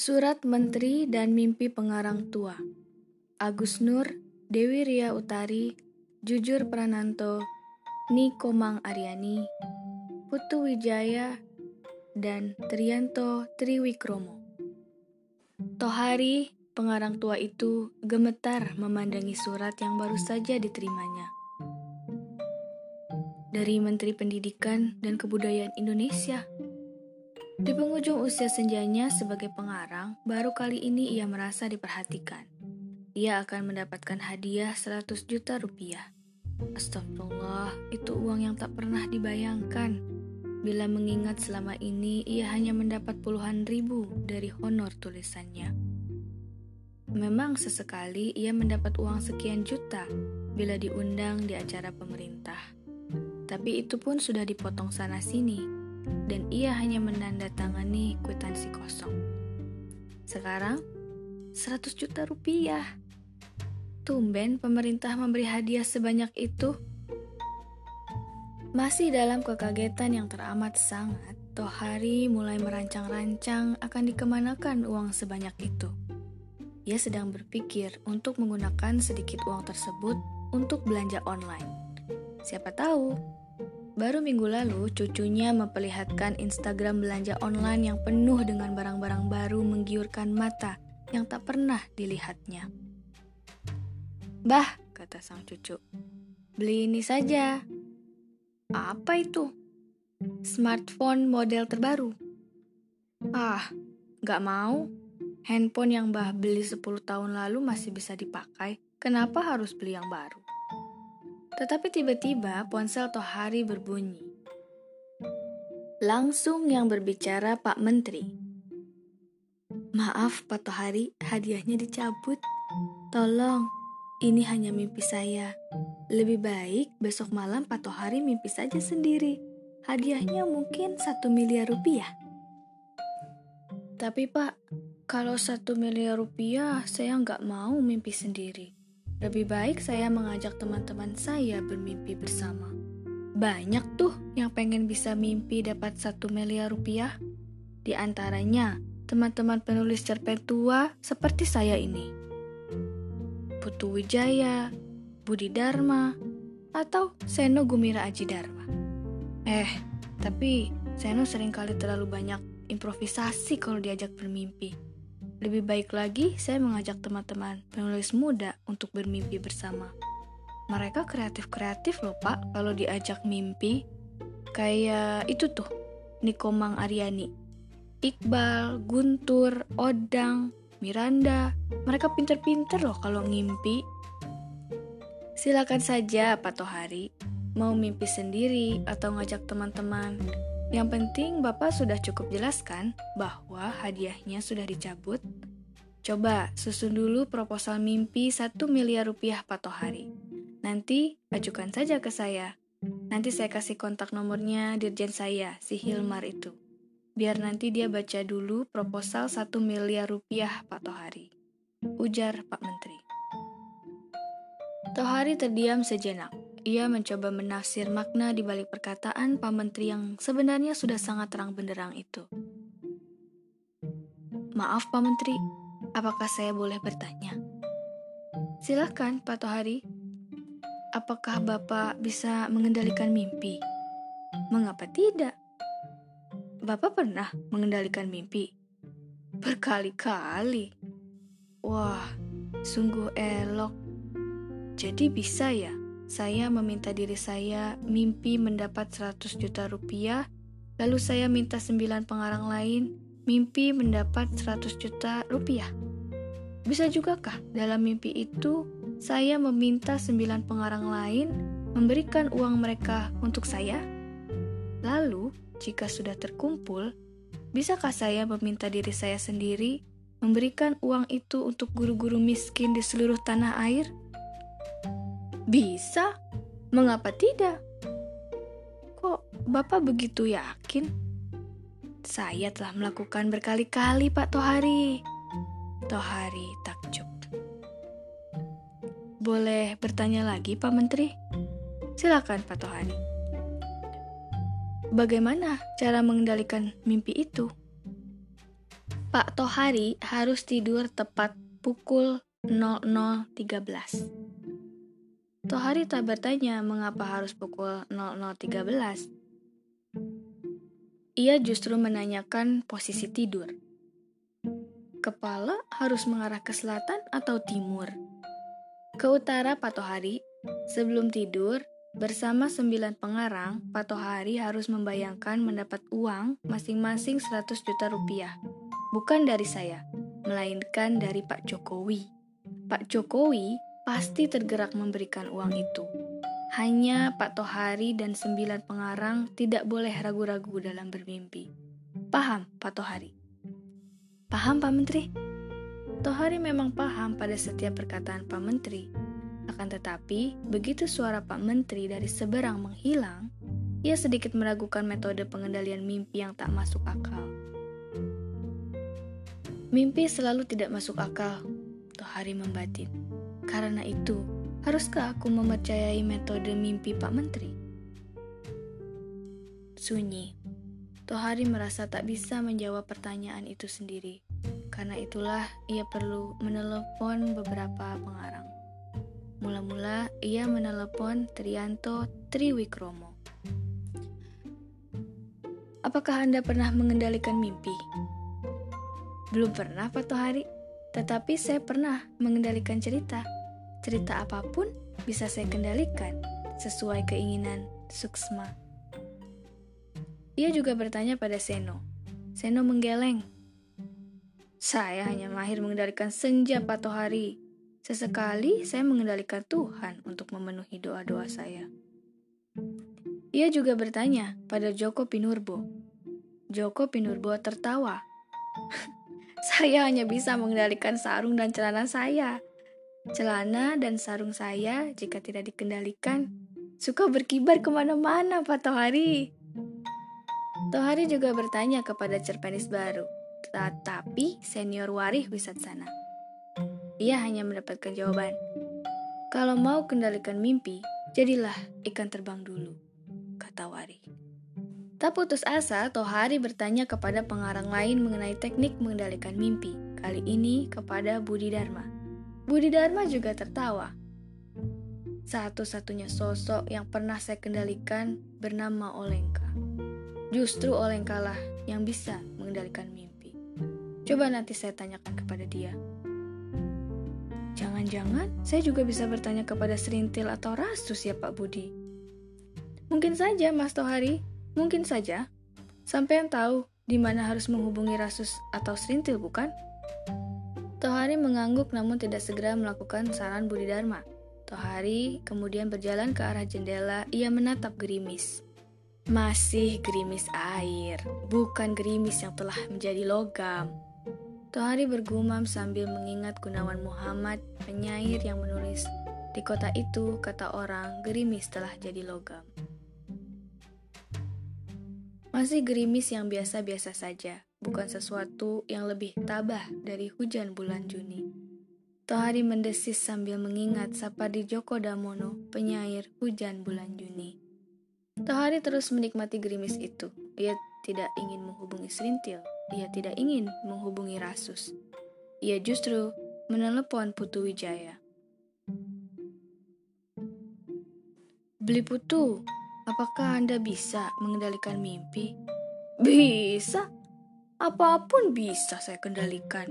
Surat Menteri dan Mimpi Pengarang Tua Agus Nur, Dewi Ria Utari, Jujur Prananto, Nikomang Aryani, Putu Wijaya, dan Trianto Triwikromo. Tohari, pengarang tua itu, gemetar memandangi surat yang baru saja diterimanya. Dari Menteri Pendidikan dan Kebudayaan Indonesia. Di penghujung usia senjanya sebagai pengarang, baru kali ini ia merasa diperhatikan. Ia akan mendapatkan hadiah 100 juta rupiah. Astagfirullah, itu uang yang tak pernah dibayangkan. Bila mengingat selama ini ia hanya mendapat puluhan ribu dari honor tulisannya. Memang sesekali ia mendapat uang sekian juta bila diundang di acara pemerintah. Tapi itu pun sudah dipotong sana-sini dan ia hanya menandatangani kwitansi kosong. Sekarang 100 juta rupiah. Tumben pemerintah memberi hadiah sebanyak itu. Masih dalam kekagetan yang teramat sangat, Tohari mulai merancang-rancang akan dikemanakan uang sebanyak itu. Ia sedang berpikir untuk menggunakan sedikit uang tersebut untuk belanja online. Siapa tahu Baru minggu lalu, cucunya memperlihatkan Instagram belanja online yang penuh dengan barang-barang baru menggiurkan mata yang tak pernah dilihatnya. Bah, kata sang cucu, beli ini saja. Apa itu? Smartphone model terbaru. Ah, gak mau. Handphone yang bah beli 10 tahun lalu masih bisa dipakai. Kenapa harus beli yang baru? Tetapi tiba-tiba ponsel Tohari berbunyi. Langsung yang berbicara Pak Menteri. Maaf Pak Tohari, hadiahnya dicabut. Tolong, ini hanya mimpi saya. Lebih baik besok malam Pak Tohari mimpi saja sendiri. Hadiahnya mungkin satu miliar rupiah. Tapi Pak, kalau satu miliar rupiah saya nggak mau mimpi sendiri. Lebih baik saya mengajak teman-teman saya bermimpi bersama. Banyak tuh yang pengen bisa mimpi dapat satu miliar rupiah. Di antaranya, teman-teman penulis cerpen tua seperti saya ini. Putu Wijaya, Budi Dharma, atau Seno Gumira Aji Dharma. Eh, tapi Seno sering kali terlalu banyak improvisasi kalau diajak bermimpi. Lebih baik lagi, saya mengajak teman-teman penulis muda untuk bermimpi bersama. Mereka kreatif-kreatif loh pak kalau diajak mimpi. Kayak itu tuh, Nikomang Aryani. Iqbal, Guntur, Odang, Miranda. Mereka pinter-pinter loh kalau ngimpi. Silakan saja Pak Tohari, mau mimpi sendiri atau ngajak teman-teman. Yang penting Bapak sudah cukup jelaskan bahwa hadiahnya sudah dicabut. Coba susun dulu proposal mimpi 1 miliar rupiah Pak Tohari. Nanti ajukan saja ke saya. Nanti saya kasih kontak nomornya dirjen saya, si Hilmar itu. Biar nanti dia baca dulu proposal 1 miliar rupiah Pak Tohari. Ujar Pak Menteri. Tohari terdiam sejenak. Ia mencoba menafsir makna di balik perkataan Pak Menteri yang sebenarnya sudah sangat terang benderang itu. Maaf Pak Menteri, apakah saya boleh bertanya? Silahkan Pak Tohari. Apakah Bapak bisa mengendalikan mimpi? Mengapa tidak? Bapak pernah mengendalikan mimpi? Berkali-kali. Wah, sungguh elok. Jadi bisa ya? Saya meminta diri saya mimpi mendapat 100 juta rupiah, lalu saya minta 9 pengarang lain mimpi mendapat 100 juta rupiah. Bisa juga kah dalam mimpi itu saya meminta 9 pengarang lain memberikan uang mereka untuk saya? Lalu, jika sudah terkumpul, bisakah saya meminta diri saya sendiri memberikan uang itu untuk guru-guru miskin di seluruh tanah air? Bisa? Mengapa tidak? Kok Bapak begitu yakin? Saya telah melakukan berkali-kali, Pak Tohari. Tohari takjub. Boleh bertanya lagi, Pak Menteri? Silakan, Pak Tohari. Bagaimana cara mengendalikan mimpi itu? Pak Tohari harus tidur tepat pukul 00.13. Tohari tak bertanya mengapa harus pukul 00.13. Ia justru menanyakan posisi tidur. Kepala harus mengarah ke selatan atau timur? Ke utara Pak Tohari. Sebelum tidur, Bersama sembilan pengarang, Pak Tohari harus membayangkan mendapat uang masing-masing 100 juta rupiah. Bukan dari saya, melainkan dari Pak Jokowi. Pak Jokowi pasti tergerak memberikan uang itu. Hanya Pak Tohari dan sembilan pengarang tidak boleh ragu-ragu dalam bermimpi. Paham, Pak Tohari? Paham, Pak Menteri? Tohari memang paham pada setiap perkataan Pak Menteri, akan tetapi, begitu suara Pak Menteri dari seberang menghilang, ia sedikit meragukan metode pengendalian mimpi yang tak masuk akal. Mimpi selalu tidak masuk akal, Tohari membatin. Karena itu, haruskah aku mempercayai metode mimpi Pak Menteri? Sunyi. Tohari merasa tak bisa menjawab pertanyaan itu sendiri. Karena itulah ia perlu menelepon beberapa pengarang. Mula-mula ia menelepon Trianto Triwikromo. Apakah Anda pernah mengendalikan mimpi? Belum pernah, Pak Tohari. Tetapi saya pernah mengendalikan cerita. Cerita apa pun bisa saya kendalikan sesuai keinginan Suksma. Ia juga bertanya pada Seno. Seno menggeleng. Saya hanya mahir mengendalikan senja Pak Tohari. Sesekali saya mengendalikan Tuhan untuk memenuhi doa-doa saya. Ia juga bertanya pada Joko Pinurbo. Joko Pinurbo tertawa. saya hanya bisa mengendalikan sarung dan celana saya. Celana dan sarung saya, jika tidak dikendalikan, suka berkibar ke mana-mana, Pak Tohari. Tohari juga bertanya kepada cerpenis baru, tetapi senior Warih Wisatsana. Ia hanya mendapatkan jawaban. Kalau mau kendalikan mimpi, jadilah ikan terbang dulu, kata Wari. Tak putus asa, Tohari bertanya kepada pengarang lain mengenai teknik mengendalikan mimpi, kali ini kepada Budi Dharma. Budi Dharma juga tertawa. Satu-satunya sosok yang pernah saya kendalikan bernama Olengka. Justru Olengka lah yang bisa mengendalikan mimpi. Coba nanti saya tanyakan kepada dia. Jangan-jangan saya juga bisa bertanya kepada Serintil atau Rasus ya Pak Budi. Mungkin saja Mas Tohari, mungkin saja. Sampai yang tahu di mana harus menghubungi Rasus atau Serintil bukan? Tohari mengangguk namun tidak segera melakukan saran Budi Dharma. Tohari kemudian berjalan ke arah jendela, ia menatap gerimis. Masih gerimis air, bukan gerimis yang telah menjadi logam. Tohari bergumam sambil mengingat Gunawan Muhammad, penyair yang menulis, di kota itu, kata orang, gerimis telah jadi logam. Masih gerimis yang biasa-biasa saja, bukan sesuatu yang lebih tabah dari hujan bulan Juni. Tohari mendesis sambil mengingat Sapadi Joko Damono, penyair hujan bulan Juni. Tohari terus menikmati gerimis itu. Ia tidak ingin menghubungi Serintil, ia tidak ingin menghubungi Rasus. Ia justru menelepon Putu Wijaya. Beli Putu, apakah Anda bisa mengendalikan mimpi? Bisa. Apa pun bisa saya kendalikan.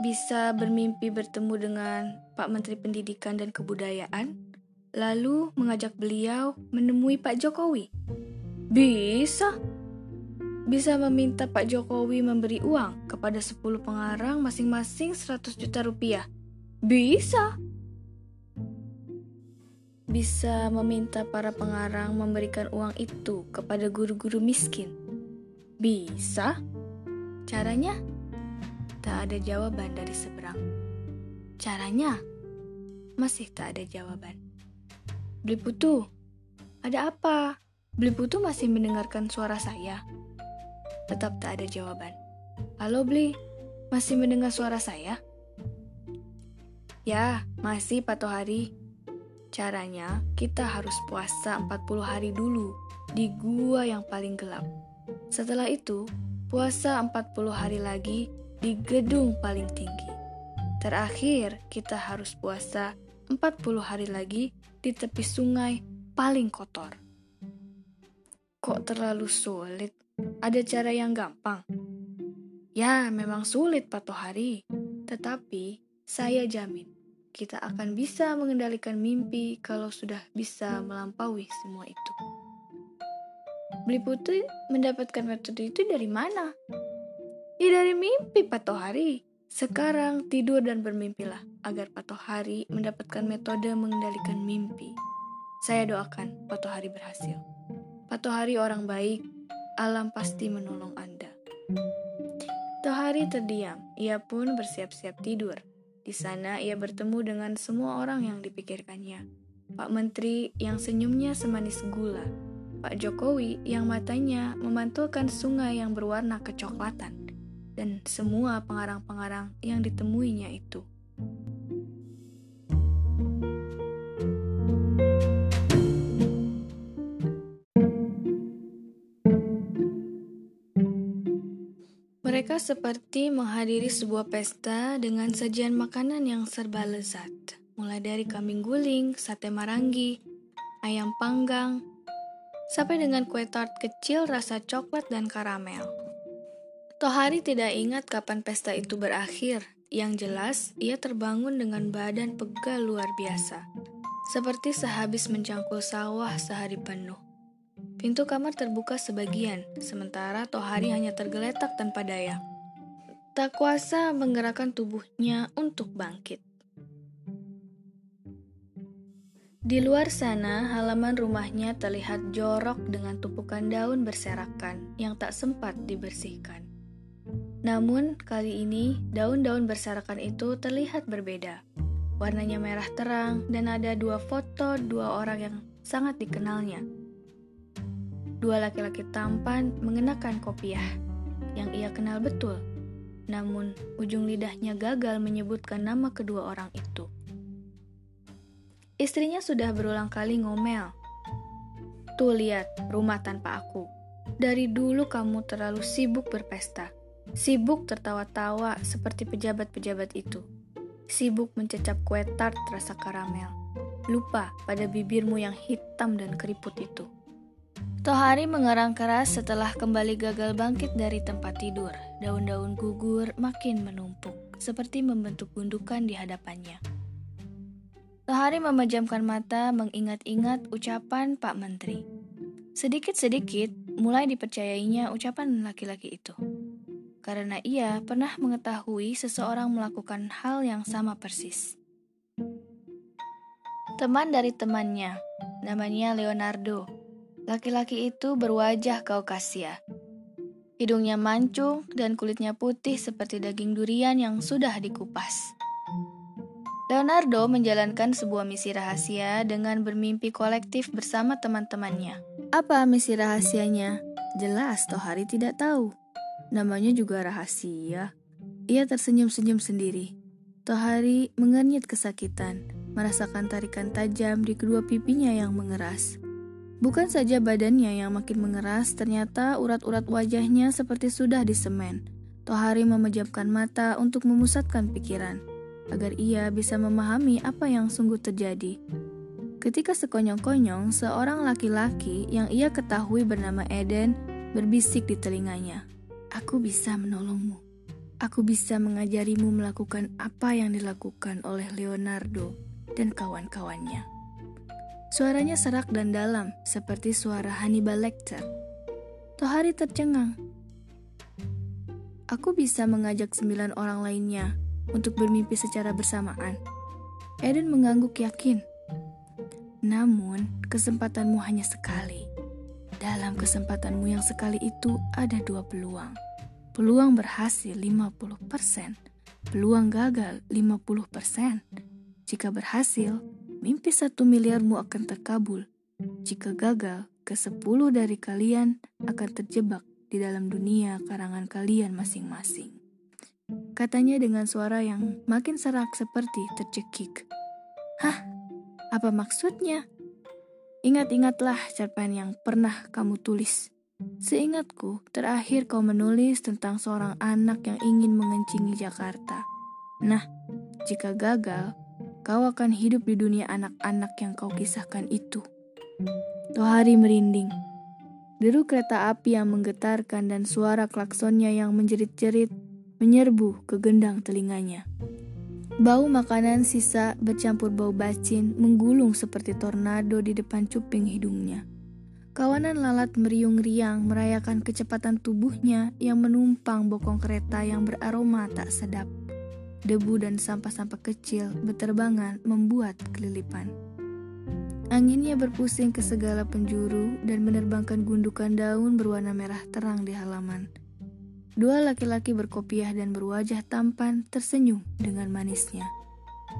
Bisa bermimpi bertemu dengan Pak Menteri Pendidikan dan Kebudayaan, lalu mengajak beliau menemui Pak Jokowi. Bisa bisa meminta Pak Jokowi memberi uang kepada 10 pengarang masing-masing 100 juta rupiah. Bisa. Bisa meminta para pengarang memberikan uang itu kepada guru-guru miskin. Bisa. Caranya? Tak ada jawaban dari seberang. Caranya? Masih tak ada jawaban. Beli putu, ada apa? Beli putu masih mendengarkan suara saya. Tetap tak ada jawaban. Halo Bli, masih mendengar suara saya? Ya, masih Pak Tohari. Caranya, kita harus puasa 40 hari dulu di gua yang paling gelap. Setelah itu, puasa 40 hari lagi di gedung paling tinggi. Terakhir, kita harus puasa 40 hari lagi di tepi sungai paling kotor. Kok terlalu sulit? Ada cara yang gampang? Ya, memang sulit Pak Tohari. Tetapi, saya jamin kita akan bisa mengendalikan mimpi kalau sudah bisa melampaui semua itu. Beli Putri mendapatkan metode itu dari mana? Ya dari mimpi Pak Tohari. Sekarang tidur dan bermimpilah agar Pak Tohari mendapatkan metode mengendalikan mimpi. Saya doakan Pak Tohari berhasil. Pak Tohari orang baik, alam pasti menolong Anda. Tohari terdiam, ia pun bersiap-siap tidur. Di sana ia bertemu dengan semua orang yang dipikirkannya. Pak Menteri yang senyumnya semanis gula. Pak Jokowi yang matanya memantulkan sungai yang berwarna kecoklatan. Dan semua pengarang-pengarang yang ditemuinya itu. Mereka seperti menghadiri sebuah pesta dengan sajian makanan yang serba lezat, mulai dari kambing guling, sate marangi, ayam panggang, sampai dengan kue tart kecil rasa coklat dan karamel. Tohari tidak ingat kapan pesta itu berakhir. Yang jelas, ia terbangun dengan badan pegal luar biasa, seperti sehabis mencangkul sawah sehari penuh. Pintu kamar terbuka sebagian, sementara Tohari hanya tergeletak tanpa daya. Tak kuasa menggerakkan tubuhnya untuk bangkit. Di luar sana, halaman rumahnya terlihat jorok dengan tumpukan daun berserakan yang tak sempat dibersihkan. Namun, kali ini daun-daun berserakan itu terlihat berbeda. Warnanya merah terang dan ada dua foto dua orang yang sangat dikenalnya Dua laki-laki tampan mengenakan kopiah yang ia kenal betul. Namun, ujung lidahnya gagal menyebutkan nama kedua orang itu. Istrinya sudah berulang kali ngomel. Tuh lihat, rumah tanpa aku. Dari dulu kamu terlalu sibuk berpesta. Sibuk tertawa-tawa seperti pejabat-pejabat itu. Sibuk mencecap kue tart rasa karamel. Lupa pada bibirmu yang hitam dan keriput itu. Tohari mengerang keras setelah kembali gagal bangkit dari tempat tidur. Daun-daun gugur makin menumpuk, seperti membentuk gundukan di hadapannya. Tohari memejamkan mata mengingat-ingat ucapan Pak Menteri. Sedikit-sedikit mulai dipercayainya ucapan laki-laki itu. Karena ia pernah mengetahui seseorang melakukan hal yang sama persis. Teman dari temannya, namanya Leonardo, Laki-laki itu berwajah Kaukasia. Hidungnya mancung dan kulitnya putih seperti daging durian yang sudah dikupas. Leonardo menjalankan sebuah misi rahasia dengan bermimpi kolektif bersama teman-temannya. Apa misi rahasianya? Jelas Tohari tidak tahu. Namanya juga rahasia. Ia tersenyum-senyum sendiri. Tohari mengernyit kesakitan, merasakan tarikan tajam di kedua pipinya yang mengeras. Bukan saja badannya yang makin mengeras, ternyata urat-urat wajahnya seperti sudah disemen. Tohari memejamkan mata untuk memusatkan pikiran, agar ia bisa memahami apa yang sungguh terjadi. Ketika sekonyong-konyong, seorang laki-laki yang ia ketahui bernama Eden berbisik di telinganya. Aku bisa menolongmu. Aku bisa mengajarimu melakukan apa yang dilakukan oleh Leonardo dan kawan-kawannya. Suaranya serak dan dalam, seperti suara Hannibal Lecter. Tohari tercengang. Aku bisa mengajak sembilan orang lainnya untuk bermimpi secara bersamaan. Eden mengangguk yakin. Namun, kesempatanmu hanya sekali. Dalam kesempatanmu yang sekali itu ada dua peluang. Peluang berhasil 50%, peluang gagal 50%. Jika berhasil, mimpi satu miliarmu akan terkabul. Jika gagal, ke sepuluh dari kalian akan terjebak di dalam dunia karangan kalian masing-masing. Katanya dengan suara yang makin serak seperti tercekik. Hah? Apa maksudnya? Ingat-ingatlah cerpen yang pernah kamu tulis. Seingatku, terakhir kau menulis tentang seorang anak yang ingin mengencingi Jakarta. Nah, jika gagal, kau akan hidup di dunia anak-anak yang kau kisahkan itu. Tohari merinding. Deru kereta api yang menggetarkan dan suara klaksonnya yang menjerit-jerit menyerbu ke gendang telinganya. Bau makanan sisa bercampur bau bacin menggulung seperti tornado di depan cuping hidungnya. Kawanan lalat meriung riang merayakan kecepatan tubuhnya yang menumpang bokong kereta yang beraroma tak sedap. Debu dan sampah-sampah kecil berterbangan membuat kelilipan. Anginnya berpusing ke segala penjuru dan menerbangkan gundukan daun berwarna merah terang di halaman. Dua laki-laki berkopiah dan berwajah tampan tersenyum dengan manisnya.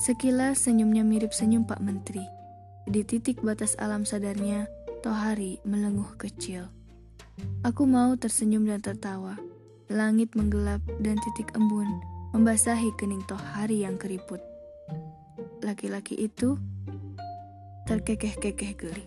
Sekilas senyumnya mirip senyum Pak Menteri. Di titik batas alam sadarnya, Tohari melenguh kecil. Aku mau tersenyum dan tertawa. Langit menggelap dan titik embun membasahi kening toh hari yang keriput. Laki-laki itu terkekeh-kekeh geli.